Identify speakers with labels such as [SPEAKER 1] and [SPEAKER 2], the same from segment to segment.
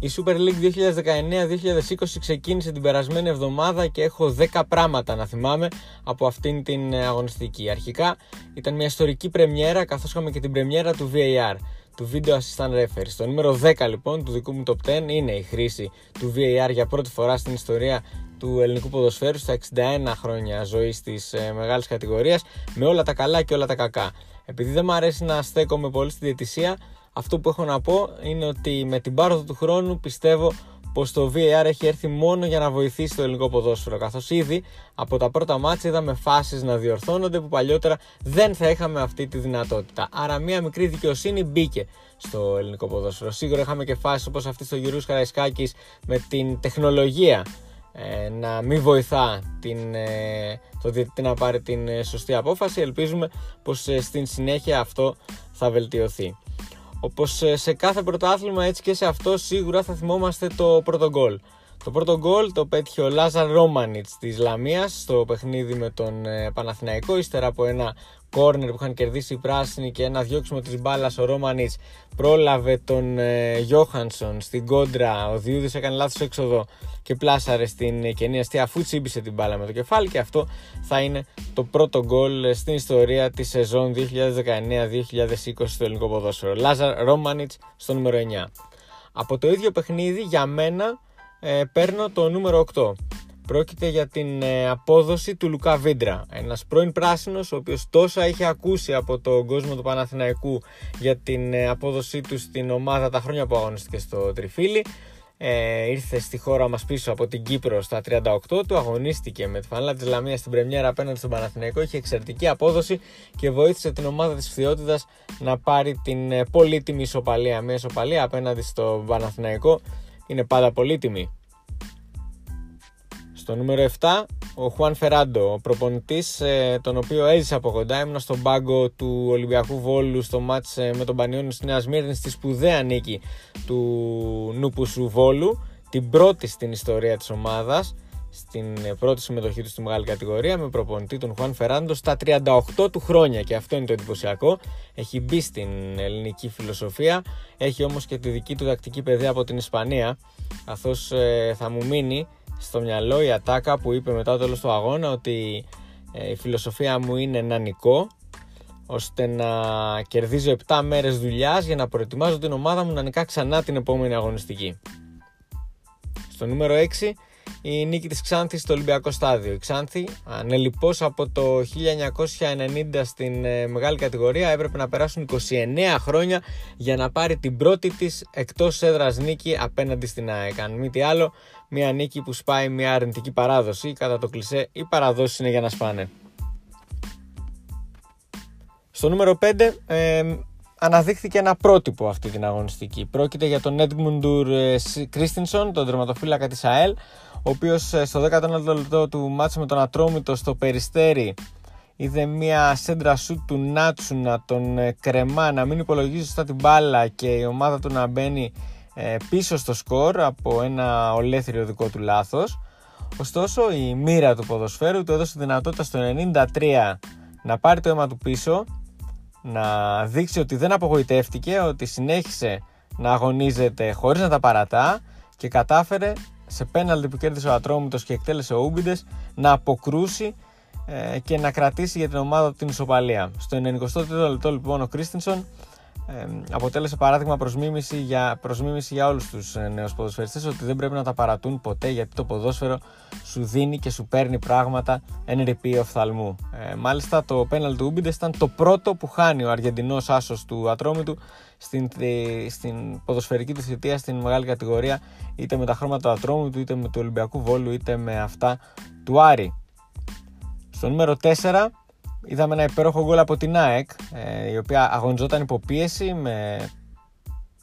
[SPEAKER 1] Η Super League 2019-2020 ξεκίνησε την περασμένη εβδομάδα και έχω 10 πράγματα να θυμάμαι από αυτήν την αγωνιστική. Αρχικά ήταν μια ιστορική πρεμιέρα καθώς είχαμε και την πρεμιέρα του VAR, του Video Assistant Referee. Στο νούμερο 10 λοιπόν του δικού μου top 10 είναι η χρήση του VAR για πρώτη φορά στην ιστορία του ελληνικού ποδοσφαίρου στα 61 χρόνια ζωής της ε, μεγάλης κατηγορίας με όλα τα καλά και όλα τα κακά. Επειδή δεν μου αρέσει να στέκομαι πολύ στη διαιτησία, αυτό που έχω να πω είναι ότι με την πάροδο του χρόνου πιστεύω πως το VAR έχει έρθει μόνο για να βοηθήσει το ελληνικό ποδόσφαιρο. Καθώς ήδη από τα πρώτα μάτια είδαμε φάσεις να διορθώνονται που παλιότερα δεν θα είχαμε αυτή τη δυνατότητα. Άρα, μία μικρή δικαιοσύνη μπήκε στο ελληνικό ποδόσφαιρο. Σίγουρα είχαμε και φάσεις όπως αυτή στο Γιουρού Καραϊσκάκη με την τεχνολογία ε, να μην βοηθά την, ε, το διαιτητή να πάρει την ε, σωστή απόφαση. Ελπίζουμε πως στην συνέχεια αυτό θα βελτιωθεί. Όπως σε κάθε πρωτάθλημα έτσι και σε αυτό σίγουρα θα θυμόμαστε το πρώτο γκολ. Το πρώτο γκολ το πέτυχε ο Λάζαρ Ρόμανιτς της Λαμίας στο παιχνίδι με τον Παναθηναϊκό ύστερα από ένα κόρνερ που είχαν κερδίσει οι πράσινοι και ένα διώξιμο της μπάλας ο Ρόμανιτς πρόλαβε τον ε, Γιώχανσον στην κόντρα. Ο Διούδης έκανε λάθος έξοδο και πλάσαρε στην κενή αστεία αφού τσίμπησε την μπάλα με το κεφάλι και αυτό θα είναι το πρώτο γκολ στην ιστορία της σεζόν 2019-2020 στο ελληνικό ποδόσφαιρο. Λάζαρ Ρόμανιτς στο νούμερο 9 από το ίδιο παιχνίδι για μένα ε, παίρνω το νούμερο 8 Πρόκειται για την ε, απόδοση του Λουκά Βίντρα. Ένας πρώην πράσινος, ο οποίος τόσα είχε ακούσει από τον κόσμο του Παναθηναϊκού για την ε, απόδοσή του στην ομάδα τα χρόνια που αγωνίστηκε στο Τριφύλι. Ε, ήρθε στη χώρα μας πίσω από την Κύπρο στα 38 του, αγωνίστηκε με τη φανέλα της Λαμίας στην Πρεμιέρα απέναντι στον Παναθηναϊκό, είχε εξαιρετική απόδοση και βοήθησε την ομάδα της Φθιότητας να πάρει την ε, πολύτιμη ισοπαλία. Μια ισοπαλία απέναντι στο Παναθηναϊκό είναι πάντα πολύτιμη. Στο νούμερο 7, ο Χουάν Φεράντο, ο προπονητής, ε, τον οποίο έζησε από κοντά. Ήμουν στον πάγκο του Ολυμπιακού Βόλου στο μάτς ε, με τον Πανιόνιο στη Νέας Σμύρνη στη σπουδαία νίκη του Νούπουσου Βόλου. Την πρώτη στην ιστορία της ομάδας, στην ε, πρώτη συμμετοχή του στη μεγάλη κατηγορία, με προπονητή τον Χουάν Φεράντο στα 38 του χρόνια. Και αυτό είναι το εντυπωσιακό. Έχει μπει στην ελληνική φιλοσοφία. Έχει όμως και τη δική του δακτική παιδεία από την Ισπανία. Καθώς θα μου μείνει στο μυαλό η ατάκα που είπε μετά το τέλος του αγώνα ότι ε, η φιλοσοφία μου είναι να νικώ ώστε να κερδίζω 7 μέρες δουλειάς για να προετοιμάζω την ομάδα μου να νικά ξανά την επόμενη αγωνιστική. Στο νούμερο 6 η νίκη της Ξάνθης στο Ολυμπιακό Στάδιο. Η Ξάνθη ανελειπώς από το 1990 στην ε, μεγάλη κατηγορία έπρεπε να περάσουν 29 χρόνια για να πάρει την πρώτη της εκτός έδρας νίκη απέναντι στην ΑΕΚ. Αν μη τι άλλο, μια νίκη που σπάει μια αρνητική παράδοση. Κατά το κλισέ, οι παραδόσεις είναι για να σπάνε. Στο νούμερο 5 ε, αναδείχθηκε ένα πρότυπο αυτή την αγωνιστική. Πρόκειται για τον Edmundur Κρίστινσον, τον τερματοφύλακα της ΑΕΛ, ο οποίος ε, στο 19ο λεπτό του μάτσα με τον Ατρόμητο στο Περιστέρι είδε μια σέντρα σου του Νάτσου να τον ε, κρεμά, να μην υπολογίζει σωστά την μπάλα και η ομάδα του να μπαίνει ε, πίσω στο σκορ από ένα ολέθριο δικό του λάθος. Ωστόσο η μοίρα του ποδοσφαίρου του έδωσε δυνατότητα στο 93 να πάρει το αίμα του πίσω, να δείξει ότι δεν απογοητεύτηκε, ότι συνέχισε να αγωνίζεται χωρίς να τα παρατά και κατάφερε σε πέναλτι που κέρδισε ο Ατρόμητος και εκτέλεσε ο Ούμπιντες να αποκρούσει ε, και να κρατήσει για την ομάδα του την ισοπαλία. Στο 94 λεπτό λοιπόν ο Κρίστινσον ε, αποτέλεσε παράδειγμα προς μίμηση για, προς μίμηση για όλους τους ε, νέους ποδοσφαιριστές ότι δεν πρέπει να τα παρατούν ποτέ γιατί το ποδόσφαιρο σου δίνει και σου παίρνει πράγματα εν ρηπή οφθαλμού. Ε, μάλιστα το πέναλ του Ούμπιντες ήταν το πρώτο που χάνει ο Αργεντινός άσος του Ατρόμητου στην, στην ποδοσφαιρική του θητεία στην μεγάλη κατηγορία είτε με τα χρώματα του Ατρόμητου είτε με του Ολυμπιακού Βόλου είτε με αυτά του Άρη. Στο νούμερο 4 Είδαμε ένα υπέροχο γκολ από την ΑΕΚ, ε, η οποία αγωνιζόταν υποπίεση με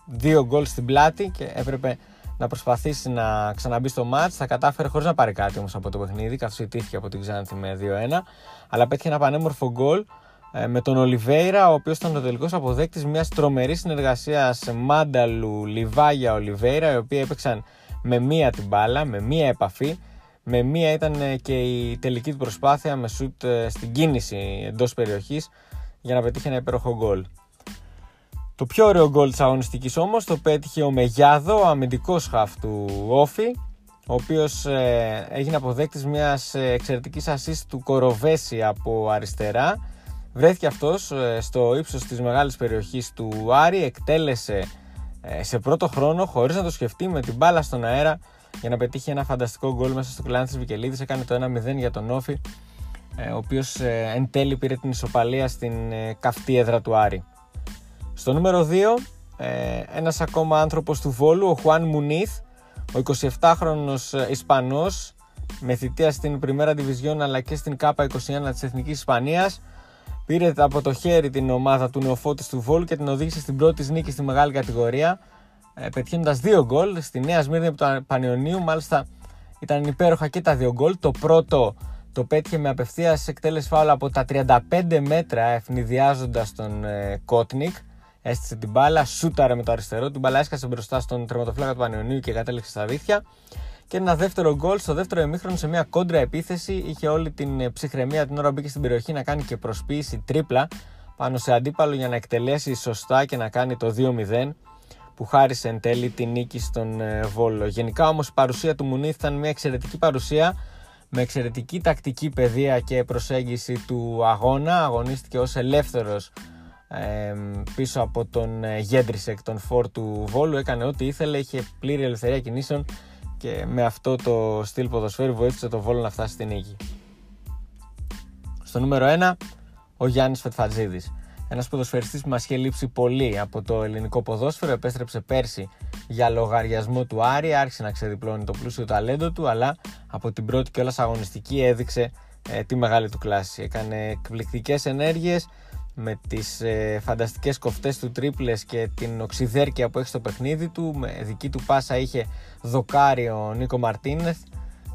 [SPEAKER 1] δύο γκολ στην πλάτη και έπρεπε να προσπαθήσει να ξαναμπεί στο μάτς. Θα κατάφερε χωρίς να πάρει κάτι όμως από το παιχνίδι, καθώς ιτήθηκε από την Ξάνθη με 2-1. Αλλά πέτυχε ένα πανέμορφο γκολ ε, με τον Ολιβέηρα, ο οποίος ήταν ο τελικός αποδέκτης μιας τρομερής συνεργασίας Μάνταλου, Λιβάγια, Ολιβέηρα, οι οποίοι έπαιξαν με μία την μπάλα, με μία επαφή με μία ήταν ε, και η τελική του προσπάθεια με σουτ ε, στην κίνηση εντός περιοχής για να πετύχει ένα υπέροχο γκολ. Το πιο ωραίο γκολ της αγωνιστικής όμως το πέτυχε ο Μεγιάδο, ο αμυντικός χαφ του Όφη, ο οποίος ε, έγινε αποδέκτης μιας ε, εξαιρετικής ασίστ του Κοροβέση από αριστερά. Βρέθηκε αυτός ε, στο ύψος της μεγάλης περιοχής του Άρη, εκτέλεσε ε, σε πρώτο χρόνο χωρίς να το σκεφτεί με την μπάλα στον αέρα για να πετύχει ένα φανταστικό γκολ μέσα στο κλάνι της Βικελίδης. Έκανε το 1-0 για τον Όφη, ο οποίος εν τέλει πήρε την ισοπαλία στην καυτή έδρα του Άρη. Στο νούμερο 2, ένας ακόμα άνθρωπος του Βόλου, ο Χουάν Μουνίθ, ο 27χρονος ε, Ισπανός με θητεία στην Πριμέρα Division αλλά και στην ΚΑΠΑ 21 της Εθνικής Ισπανίας πήρε από το χέρι την ομάδα του Νεοφώτης του Βόλου και την οδήγησε στην πρώτη νίκη στη μεγάλη κατηγορία ε, πετυχαίνοντας δύο γκολ στη Νέα Σμύρνη από το Πανιωνίου μάλιστα ήταν υπέροχα και τα δύο γκολ το πρώτο το πέτυχε με απευθείας εκτέλεση φάουλα από τα 35 μέτρα ευνηδιάζοντας τον ε, Κότνικ έστησε την μπάλα, σούταρε με το αριστερό, την μπάλα έσκασε μπροστά στον τερματοφύλακα του Πανιωνίου και κατέληξε στα δίχτυα. Και ένα δεύτερο γκολ στο δεύτερο ημίχρονο σε μια κόντρα επίθεση. Είχε όλη την ε, ψυχραιμία την ώρα που μπήκε στην περιοχή να κάνει και προσποίηση τρίπλα πάνω σε αντίπαλο για να εκτελέσει σωστά και να κάνει το 2-0 που χάρισε εν τέλει την νίκη στον ε, Βόλο. Γενικά όμως η παρουσία του Μουνίθ ήταν μια εξαιρετική παρουσία με εξαιρετική τακτική παιδεία και προσέγγιση του αγώνα. Αγωνίστηκε ως ελεύθερος πίσω από τον ε, Γέντρισεκ, τον φόρ του Βόλου. Έκανε ό,τι ήθελε, είχε πλήρη ελευθερία κινήσεων και με αυτό το στυλ ποδοσφαίρου βοήθησε το Βόλο να φτάσει στην νίκη. Στο νούμερο 1, ο Γιάννης Φετφατζίδης. Ένας ποδοσφαιριστής που μας είχε λείψει πολύ από το ελληνικό ποδόσφαιρο, επέστρεψε πέρσι για λογαριασμό του Άρη, άρχισε να ξεδιπλώνει το πλούσιο ταλέντο του, αλλά από την πρώτη και όλας αγωνιστική έδειξε ε, τη μεγάλη του κλάση. Έκανε εκπληκτικές ενέργειες, με τις ε, φανταστικές κοφτές του τρίπλες και την οξυδέρκεια που έχει στο παιχνίδι του με δική του πάσα είχε δοκάρει ο Νίκο Μαρτίνεθ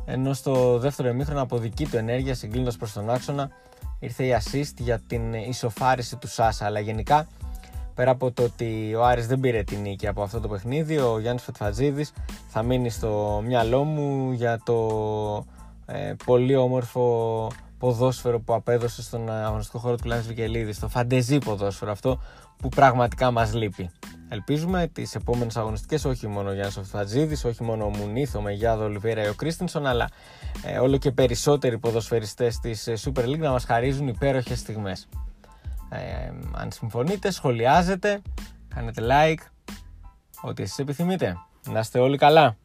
[SPEAKER 1] ενώ στο δεύτερο εμίχρονο από δική του ενέργεια συγκλίνοντας προς τον άξονα ήρθε η assist για την ισοφάριση του Σάσα. Αλλά γενικά πέρα από το ότι ο Άρης δεν πήρε την νίκη από αυτό το παιχνίδι ο Γιάννης Φετφατζίδης θα μείνει στο μυαλό μου για το ε, πολύ όμορφο ποδόσφαιρο που απέδωσε στον αγωνιστικό χώρο του Λάνης Βικελίδης, στο φαντεζή ποδόσφαιρο αυτό που πραγματικά μας λείπει. Ελπίζουμε τις επόμενες αγωνιστικές, όχι μόνο ο Γιάννης Οφθατζίδη, όχι μόνο ο Μουνίθ, ο Μεγιάδο Ολιβέρα ή ο Κρίστινσον, αλλά ε, όλο και περισσότεροι ποδοσφαιριστές της ε, Super League να μας χαρίζουν υπέροχες στιγμές. Ε, αν συμφωνείτε, σχολιάζετε, κάνετε like, ό,τι εσείς επιθυμείτε. Να είστε όλοι καλά.